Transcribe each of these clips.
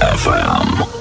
FM.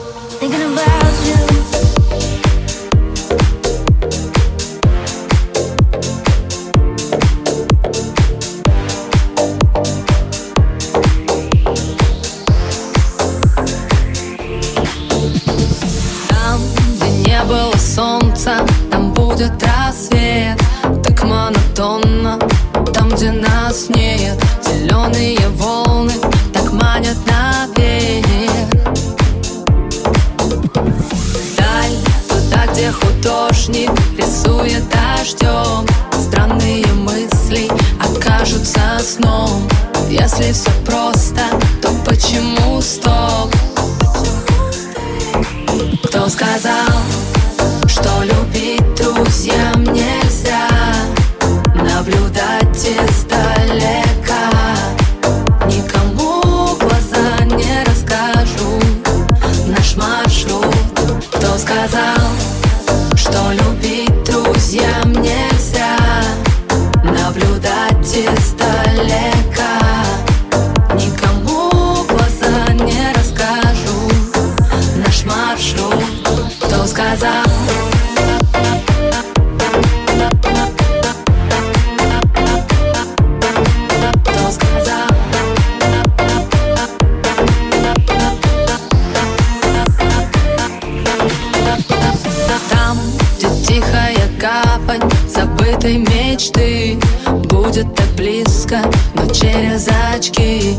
близко, но через очки.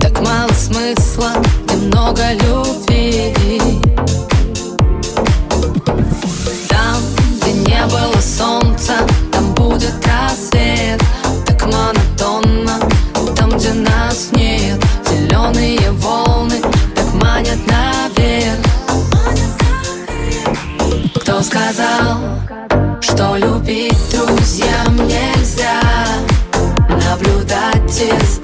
Так мало смысла, немного любви. Там, где не было солнца, там будет рассвет. Так монотонно, там, где нас нет. Зеленые волны так манят наверх. Кто сказал, что любовь dances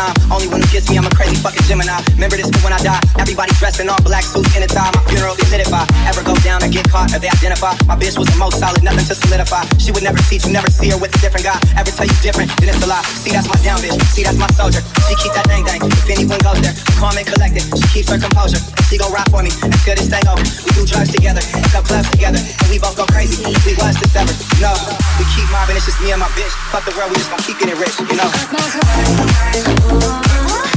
time. Only one who me, I'm a crazy fucking Gemini. Remember this when I die. Everybody dressed in all black suits in a tie. My funeral be lit if I ever go down or get caught or they identify. My bitch was the most solid, nothing to solidify. She would never teach you, never see her with a different guy. Ever tell you different, then it's a lie. See, that's my down bitch. See, that's my soldier. She keep that thing thing. If anyone goes there, calm and collected. She keeps her composure. And she gon' ride for me until this thing over. We do drugs together, fuck up clubs together, and we both go crazy. We was to sever, no, we keep mobbing. It's just me and my bitch. Fuck the world, we just gon' keep getting rich, you know.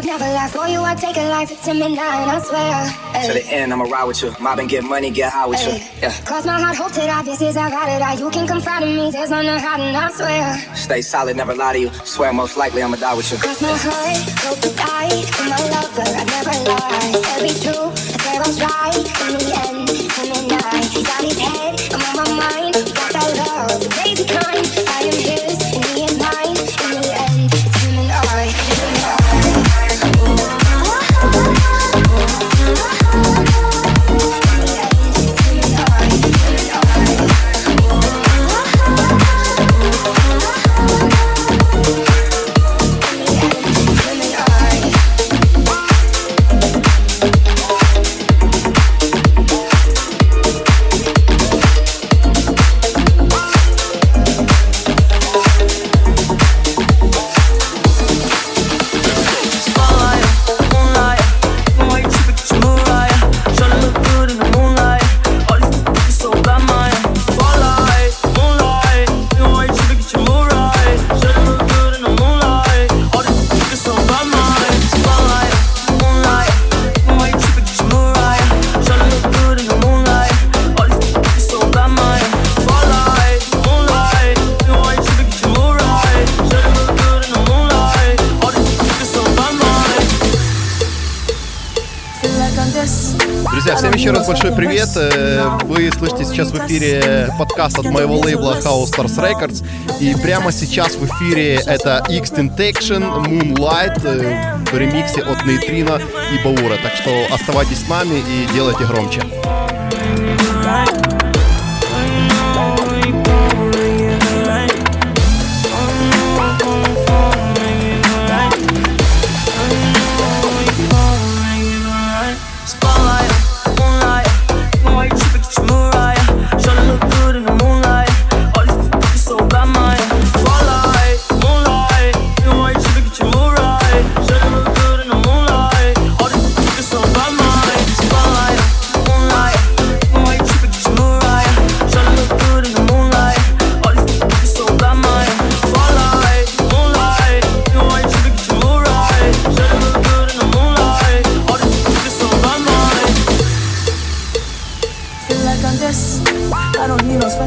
I've never lied. For you, I take a life. Him and I, I swear. To the end, I'ma ride with you. Mob and get money, get high with you. Yeah. Cross my heart, hope that I, this is I got it. I, you can confide in me. There's no no hiding, I swear. Stay solid, never lie to you. Swear most likely I'ma die with you. Cross my heart, hope to die. For my lover, I never lie. Said be true, I swear I'll try. In эфире подкаст от моего лейбла House Stars Records. И прямо сейчас в эфире это X-Tentation Moonlight э, в ремиксе от Нейтрино и Баура. Так что оставайтесь с нами и делайте громче.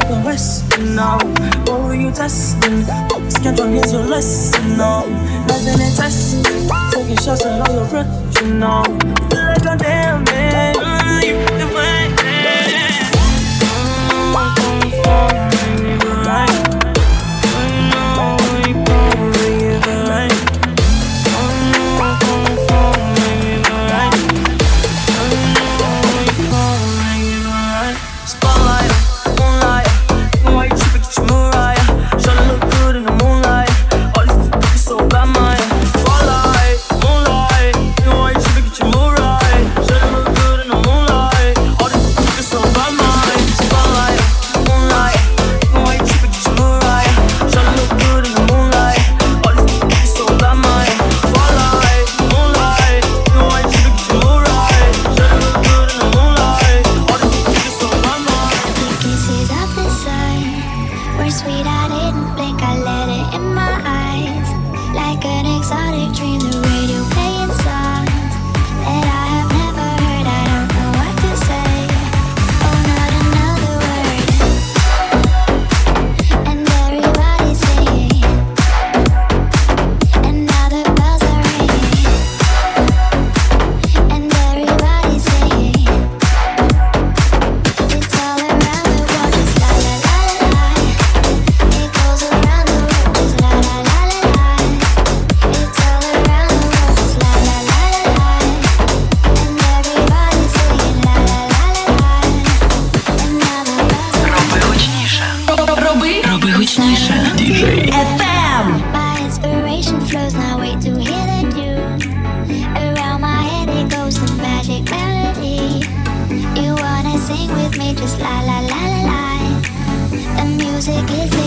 Don't need no second rest. No, what were you testing? Schedule needs your lesson. No, nothing in testing. Taking shots at all your breath. You know, feel like I'm damn man. You feel fine. Spotlight, DJ. FM. My inspiration flows now wait to hear the tune. Around my head it goes magic melody. You wanna sing with me, just la la la la la. The music is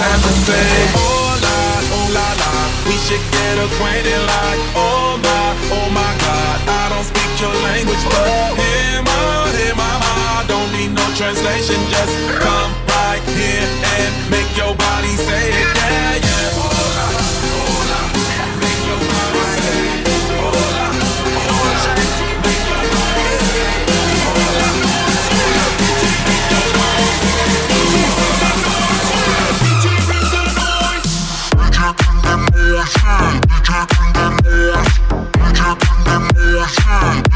time to say Oh la, oh la. La We should get acquainted like Oh my, oh my God. I don't speak your language but Hear my, hear my, my Don't need no translation. Just come right here and make your body say it. Yeah, yeah. Hey, talking bring the noise. DJ bring the noise.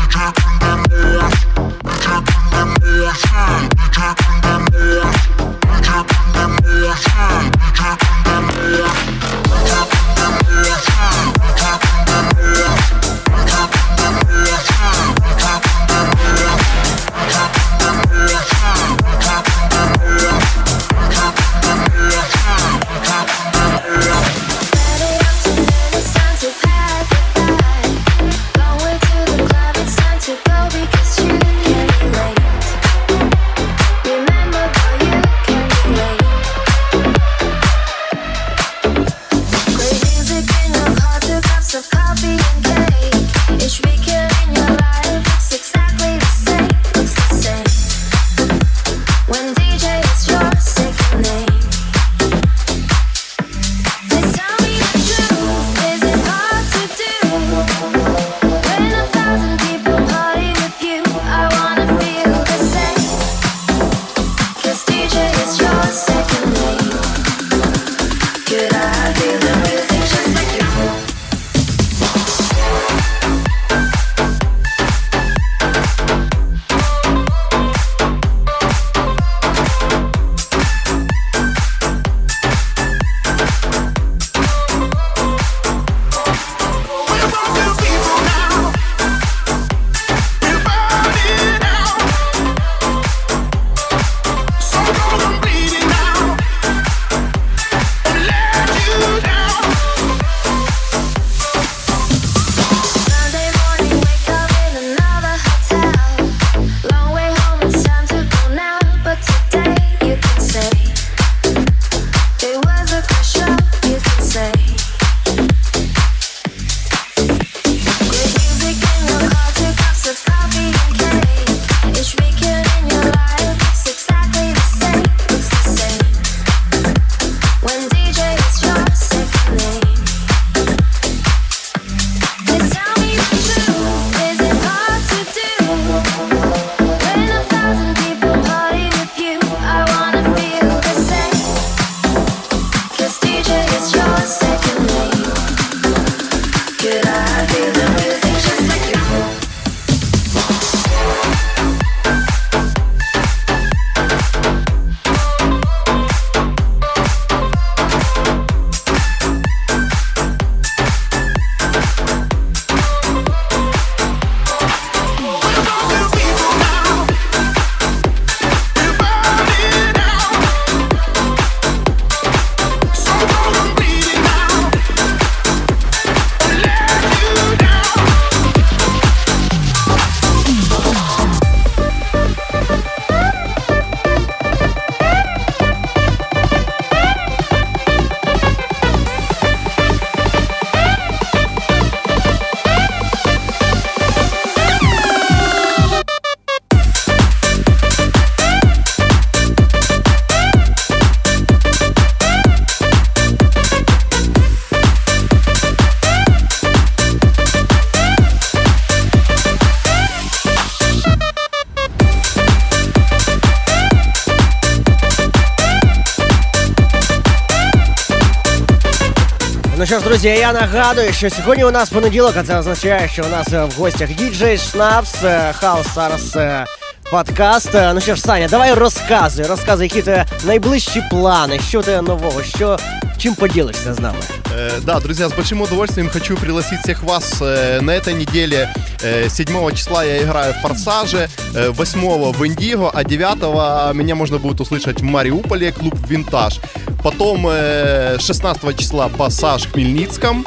Друзья, я нагадываю, что сегодня у нас понеділок, а це означає, у нас э, в гостях діджей Шнапс, э, Хаус Сарс э, подкаст. Ну що ж, Саня, давай рассказывай, рассказывай какие-то найближчі планы, что-то нового, что чем поделишься с нами. Э, да, друзья, с большим удовольствием хочу пригласить всех вас э, на этой неделе Э, 7 числа я играю в Форсаже, э, 8 в Индиго, а 9 меня можно будет услышать в Мариуполе, клуб Винтаж. Потом э, 16 числа Пассаж в Хмельницком.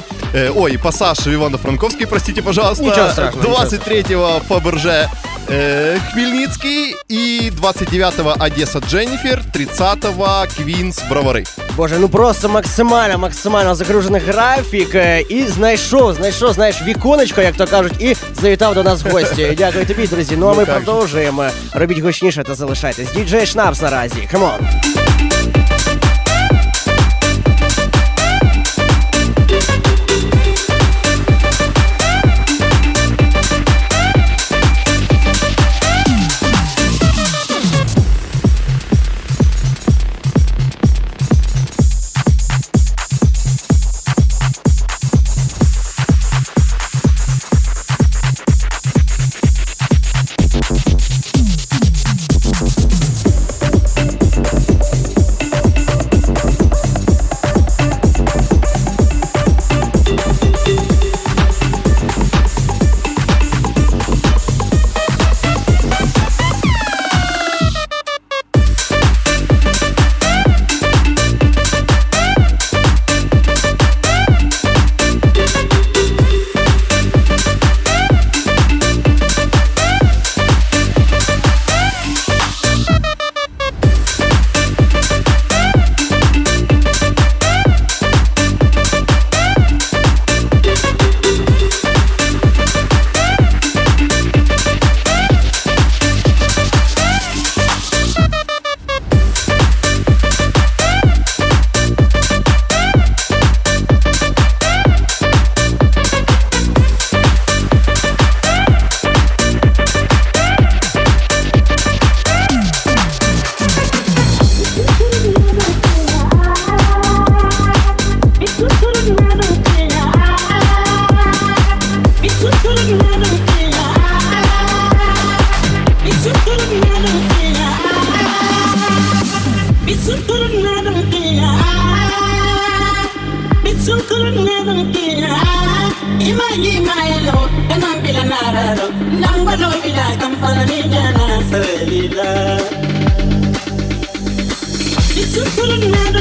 Ой, Пассаж в Ивано-Франковске, простите, пожалуйста. Ничего страшного, ничего 23-го Фаберже э, Хмельницкий и 29-го Одесса Дженнифер, 30-го Квинс Бровари. Боже, ну просто максимально, максимально загружений графік. е, І знайшов, знайшов, знаєш, віконечко, як то кажуть, і завітав до нас в гості. Дякую тобі, друзі. Ну а ми Ну, же. продовжуємо. Робіть гучніше та залишайтесь. Діджей Шнапс наразі. Камон. love. It's a good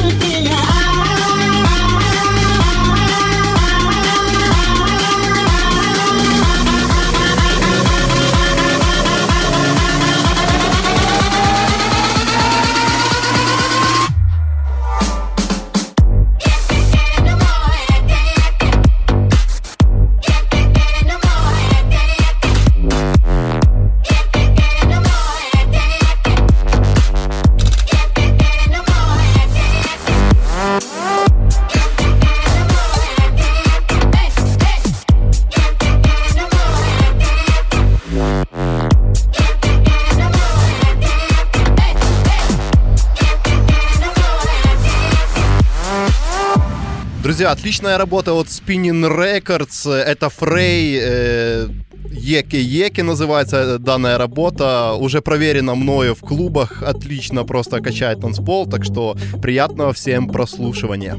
отличная работа от Spinning Records. Это Фрей э, Еке называется данная работа. Уже проверена мною в клубах. Отлично просто качает танцпол. Так что приятного всем прослушивания.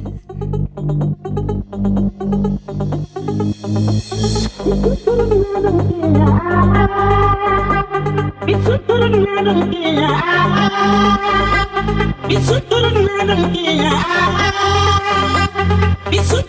DJ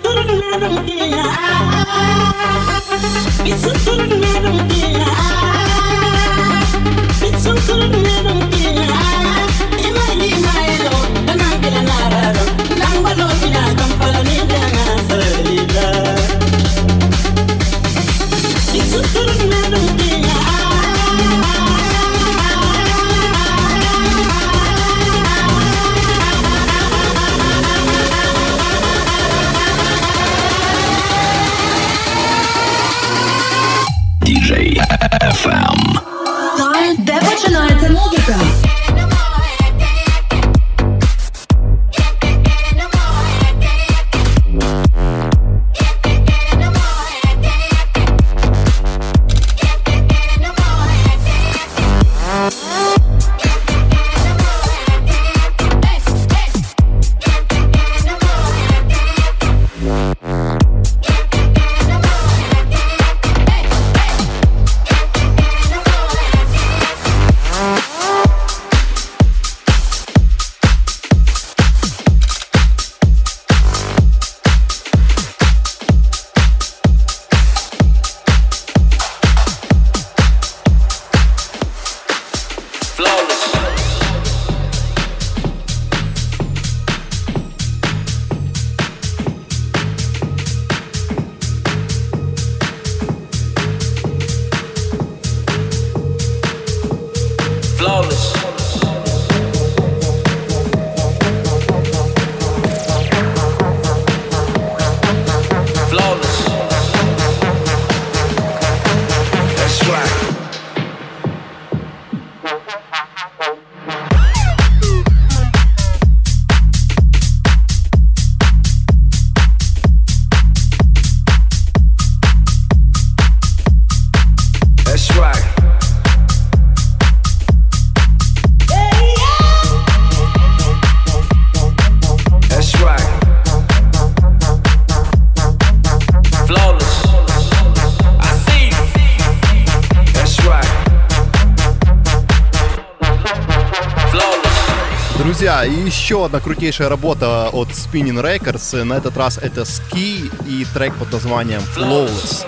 еще одна крутейшая работа от Spinning Records. На этот раз это Ski и трек под названием Flawless.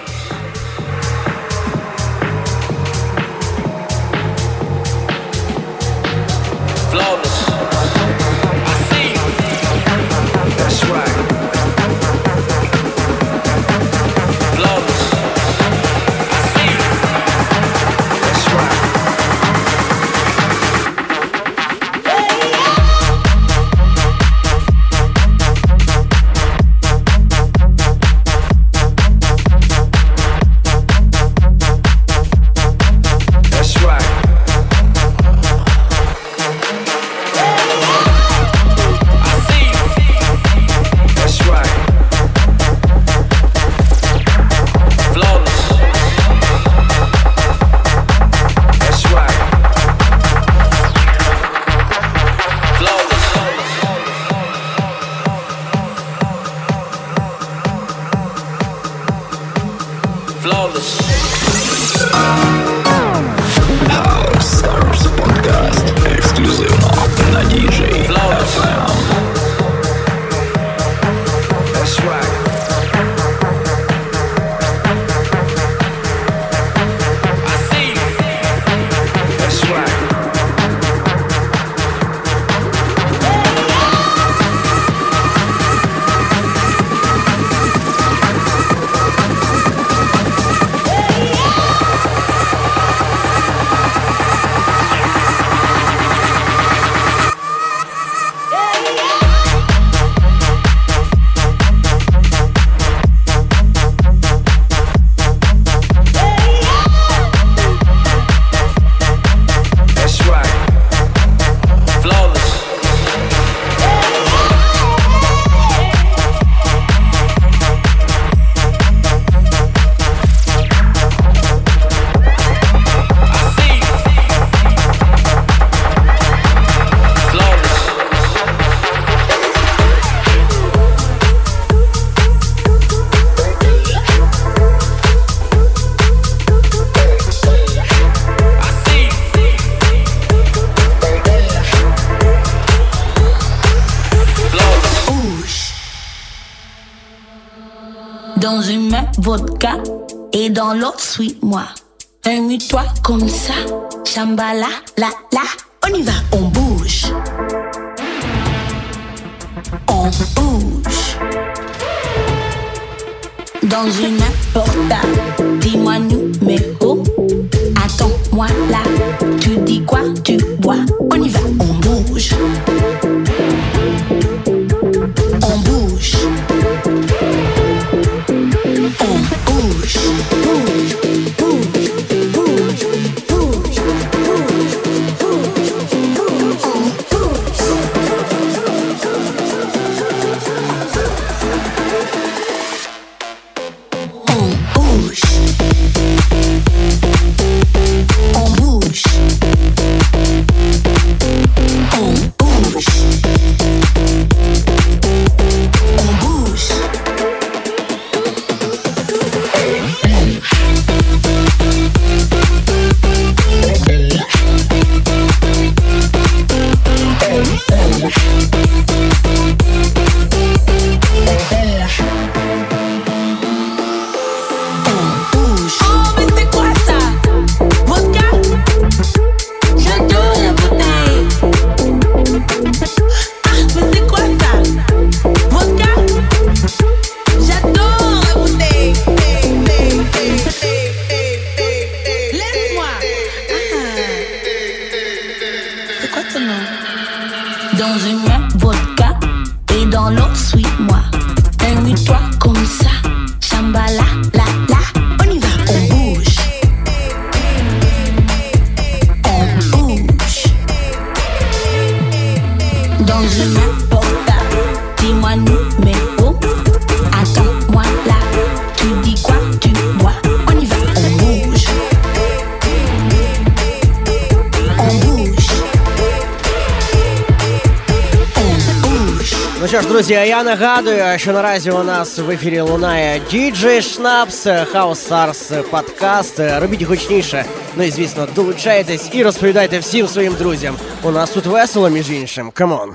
Нагадую, що наразі у нас в ефірі лунає діджей Шнапс, House Stars подкаст. Робіть гучніше. Ну і звісно, долучайтесь і розповідайте всім своїм друзям. У нас тут весело, між іншим. Камон.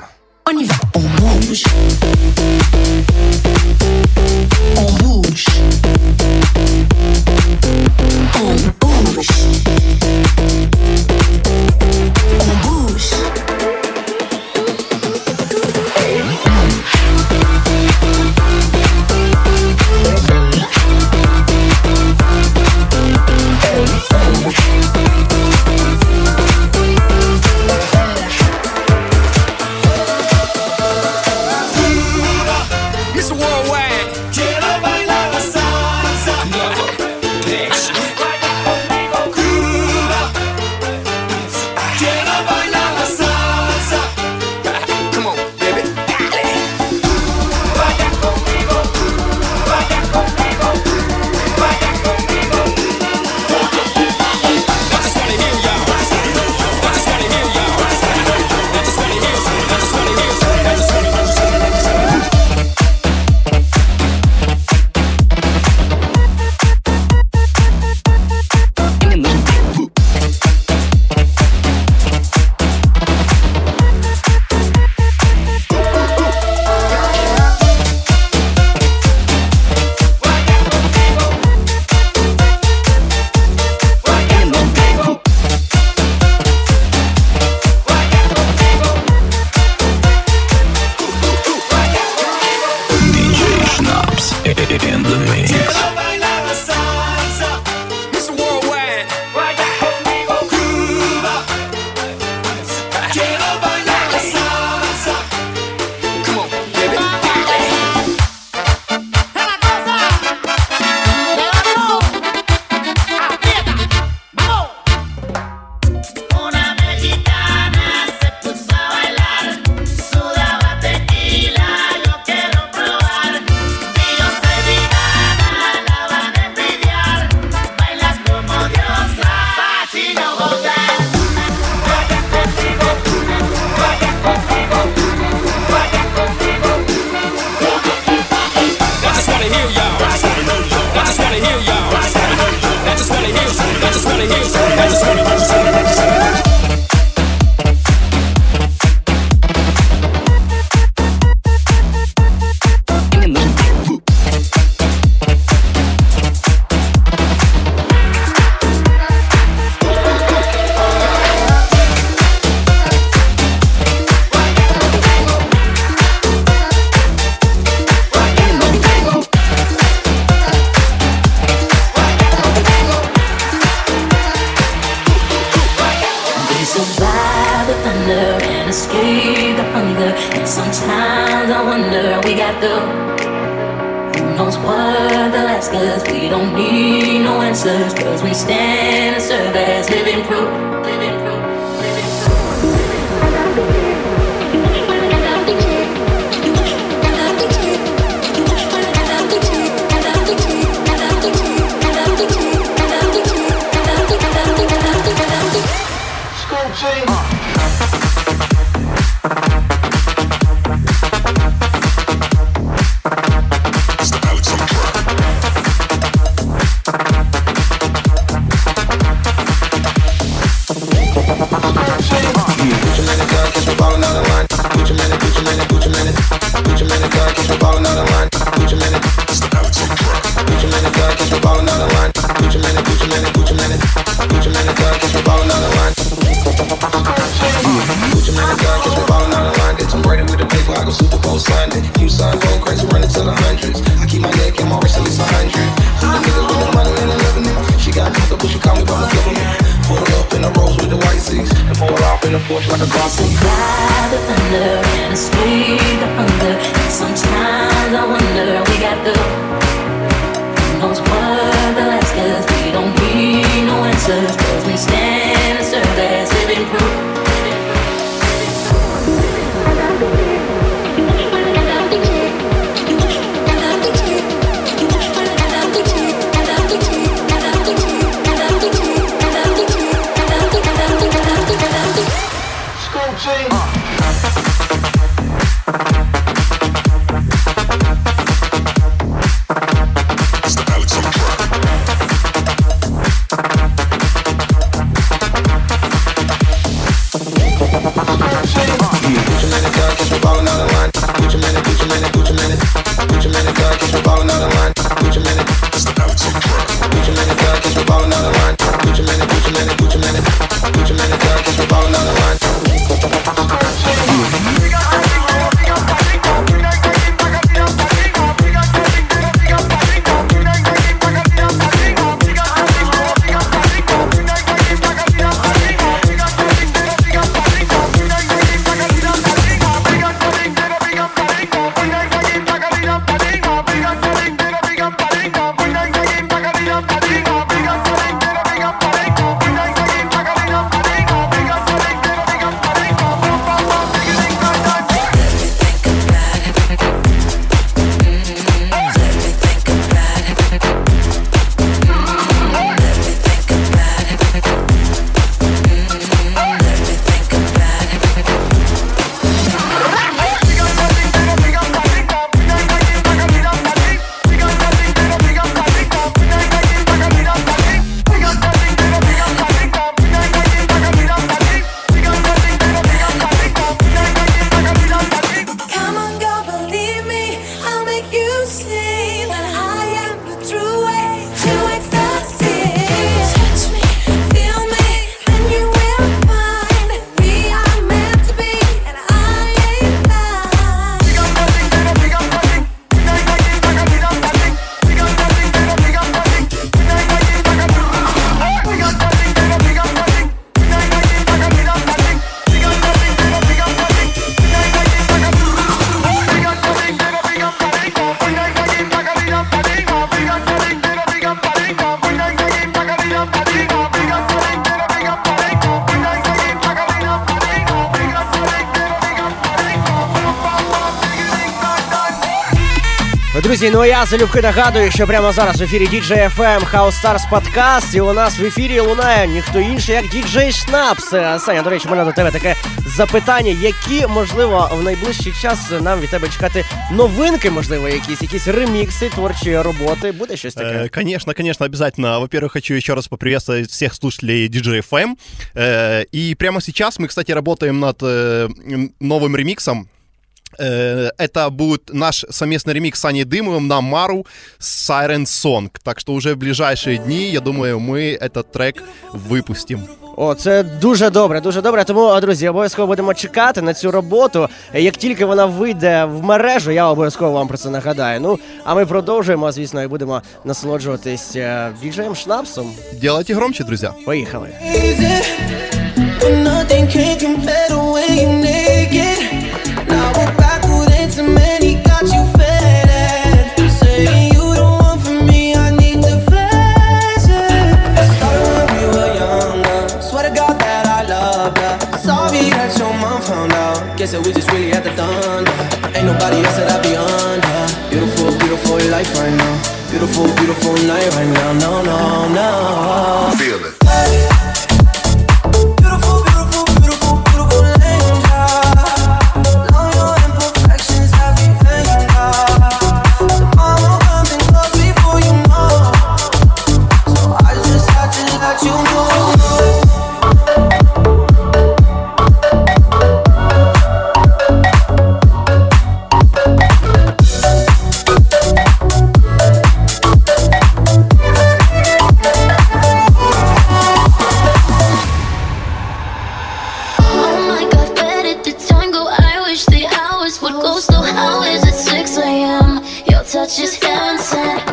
ну а я залюбки нагадую, що прямо зараз в ефірі DJ FM House Stars подкаст, і у нас в ефірі лунає ніхто інший, як DJ Шнапс. Е, Саня, до речі, у мене до тебе таке запитання, які, можливо, в найближчий час нам від тебе чекати новинки, можливо, якісь, якісь ремікси, творчі роботи. Буде щось таке? Э, Конечно, конечно, обязательно. Во-первых, хочу еще раз поприветствовать всех слушателей DJ FM. Э, И прямо сейчас мы, кстати, работаем над э, м, новым ремиксом. Э, Это будет наш совместный ремикс с Саней Дымовым на Мару Siren Song. Так что уже в ближайшие дни, я думаю, мы этот трек выпустим. О, це дуже добре, дуже добре. Тому, друзі, обов'язково будемо чекати на цю роботу. Як тільки вона вийде в мережу, я обов'язково вам про це нагадаю. Ну, а ми продовжуємо, звісно, і будемо насолоджуватись е, діджеєм Шнапсом. Делайте громче, друзья. Поїхали. Guess that we just really had done. Ain't nobody else that I be under. Beautiful, beautiful life right now. Beautiful, beautiful night right now. No, no, no. Feel it. touch is dancing.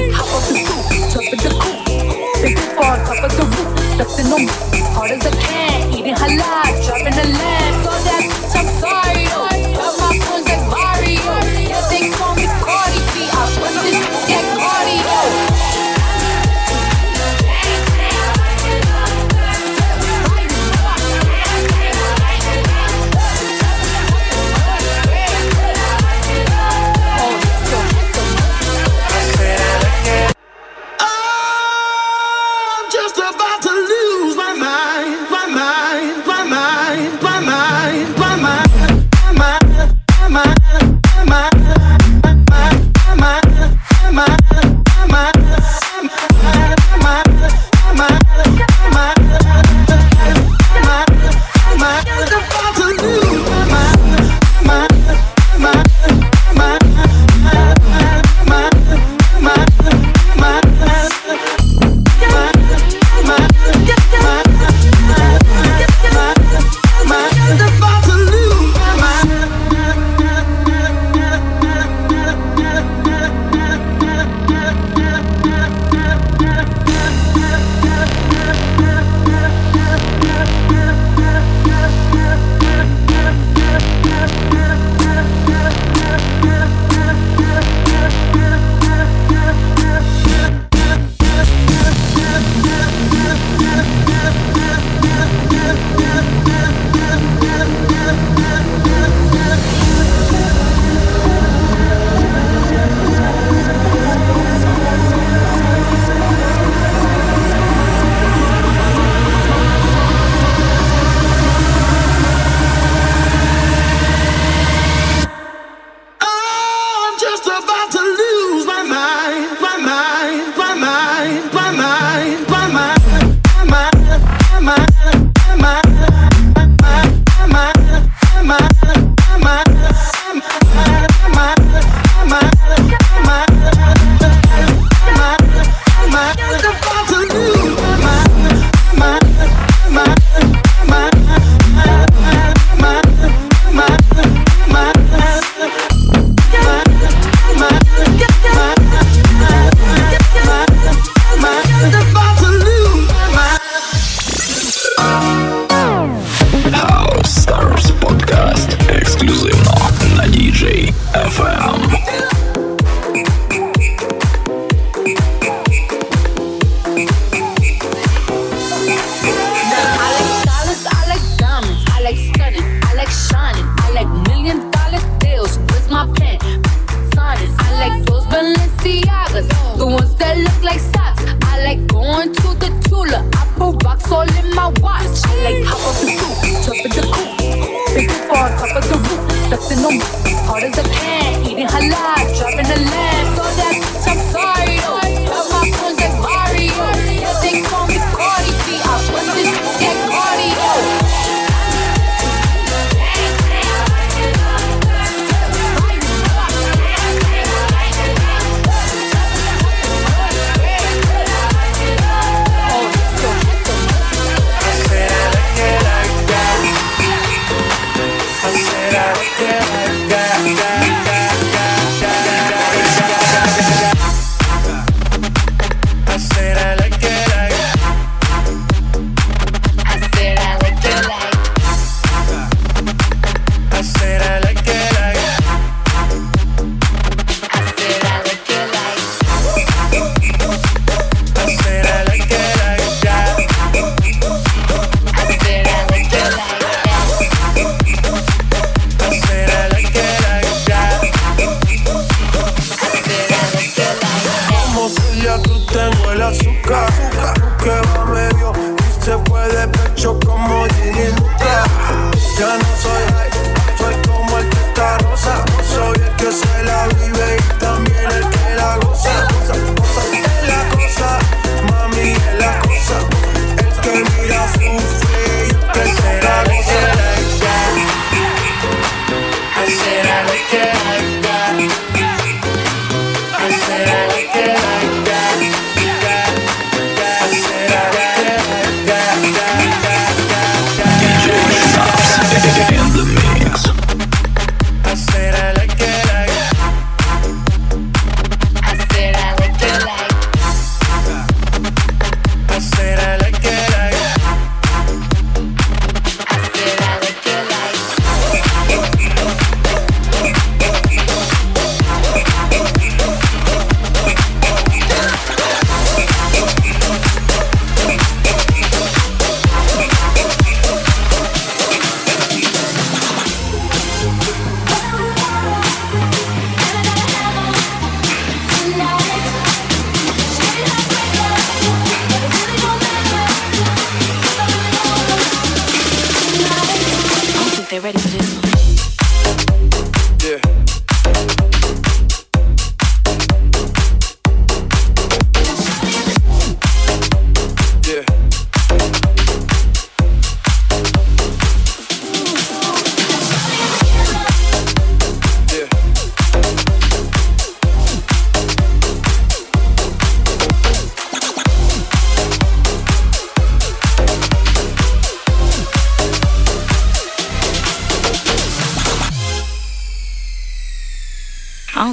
like half of the soup. Jump in the coop, the roof on top of the roof. Ducks in the hard as a can. Eating halal, driving a lamb.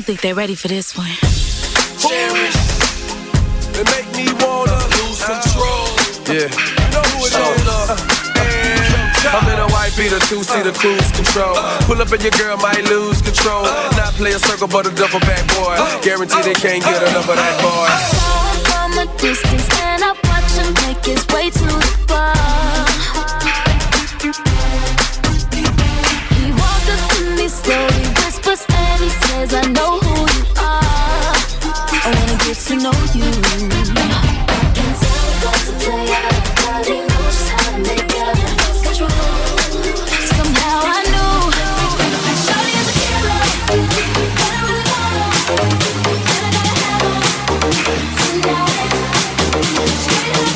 Don't think they're ready for this one. They make me wanna lose control. Yeah. You know who it is. Uh, I'm in a white beater, two seater uh, cruise control. Uh, Pull up and your girl might lose control. Not play a circle, but a duffel bag boy. Guarantee they can't get enough of that boy. I saw him from a distance and I watched him make his way to the bar. He walks up to me slowly, says, I know who you are. I wanna get to know you. I can tell he wants to play out, but he knows how to make control. Somehow I knew. A killer. Really want. And I gotta have tonight. Straight up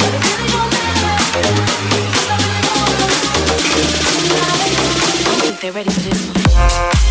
but it really don't matter. I think they're ready for this one.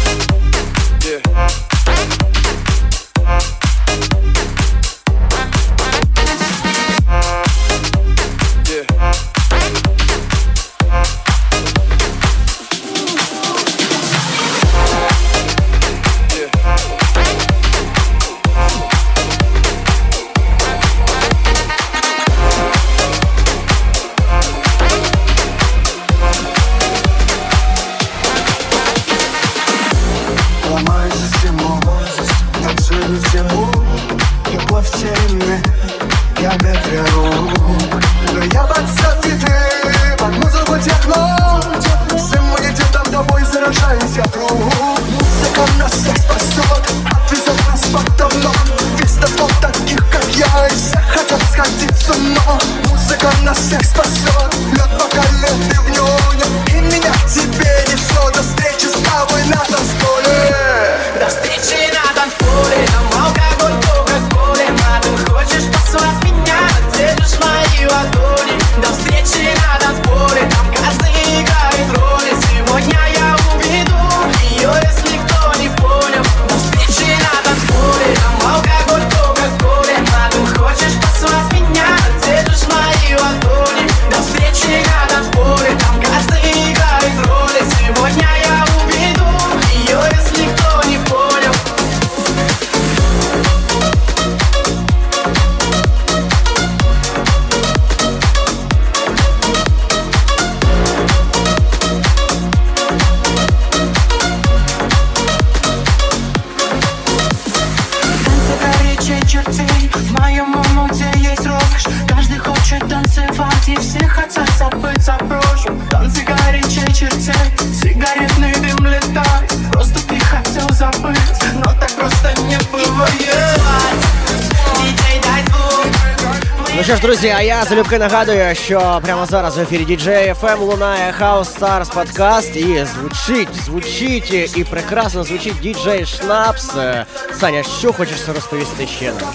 що ж, друзі, а я залюбки нагадую, що прямо зараз в ефірі DJ FM лунає House Stars подкаст і звучить, звучить і прекрасно звучить DJ Шнапс. Е, Саня, що хочеш розповісти ще нам?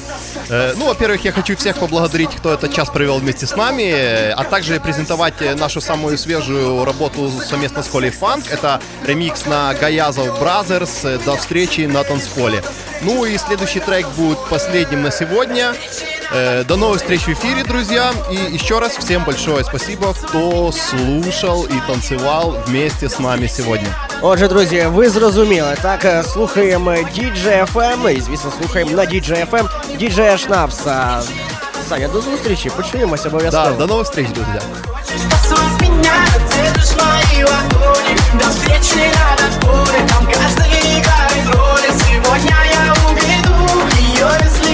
Э, Ну, во-первых, я хочу всех поблагодарить, кто этот час провел вместе с нами, э, а также презентовать э, нашу самую свежую работу совместно с Холей Фанк. Это ремикс на Гаязов Brothers э, «До встречи на танцполе». Ну и следующий трек будет последним на сегодня. Э, До новых встреч в эфире, друзья. И еще раз всем большое спасибо, кто слушал и танцевал вместе с нами сегодня. Отже, друзі, ви зрозуміли, так е, слухаємо DJ FM і, звісно, слухаємо на DJ FM DJ Шнапса. Саня, до зустрічі, почуємося обов'язково. Да, до новых встреч, друзья. Послать меня, держишь мои ладони До встречи на танцполе Там каждый играет роли Сегодня я уведу ее, если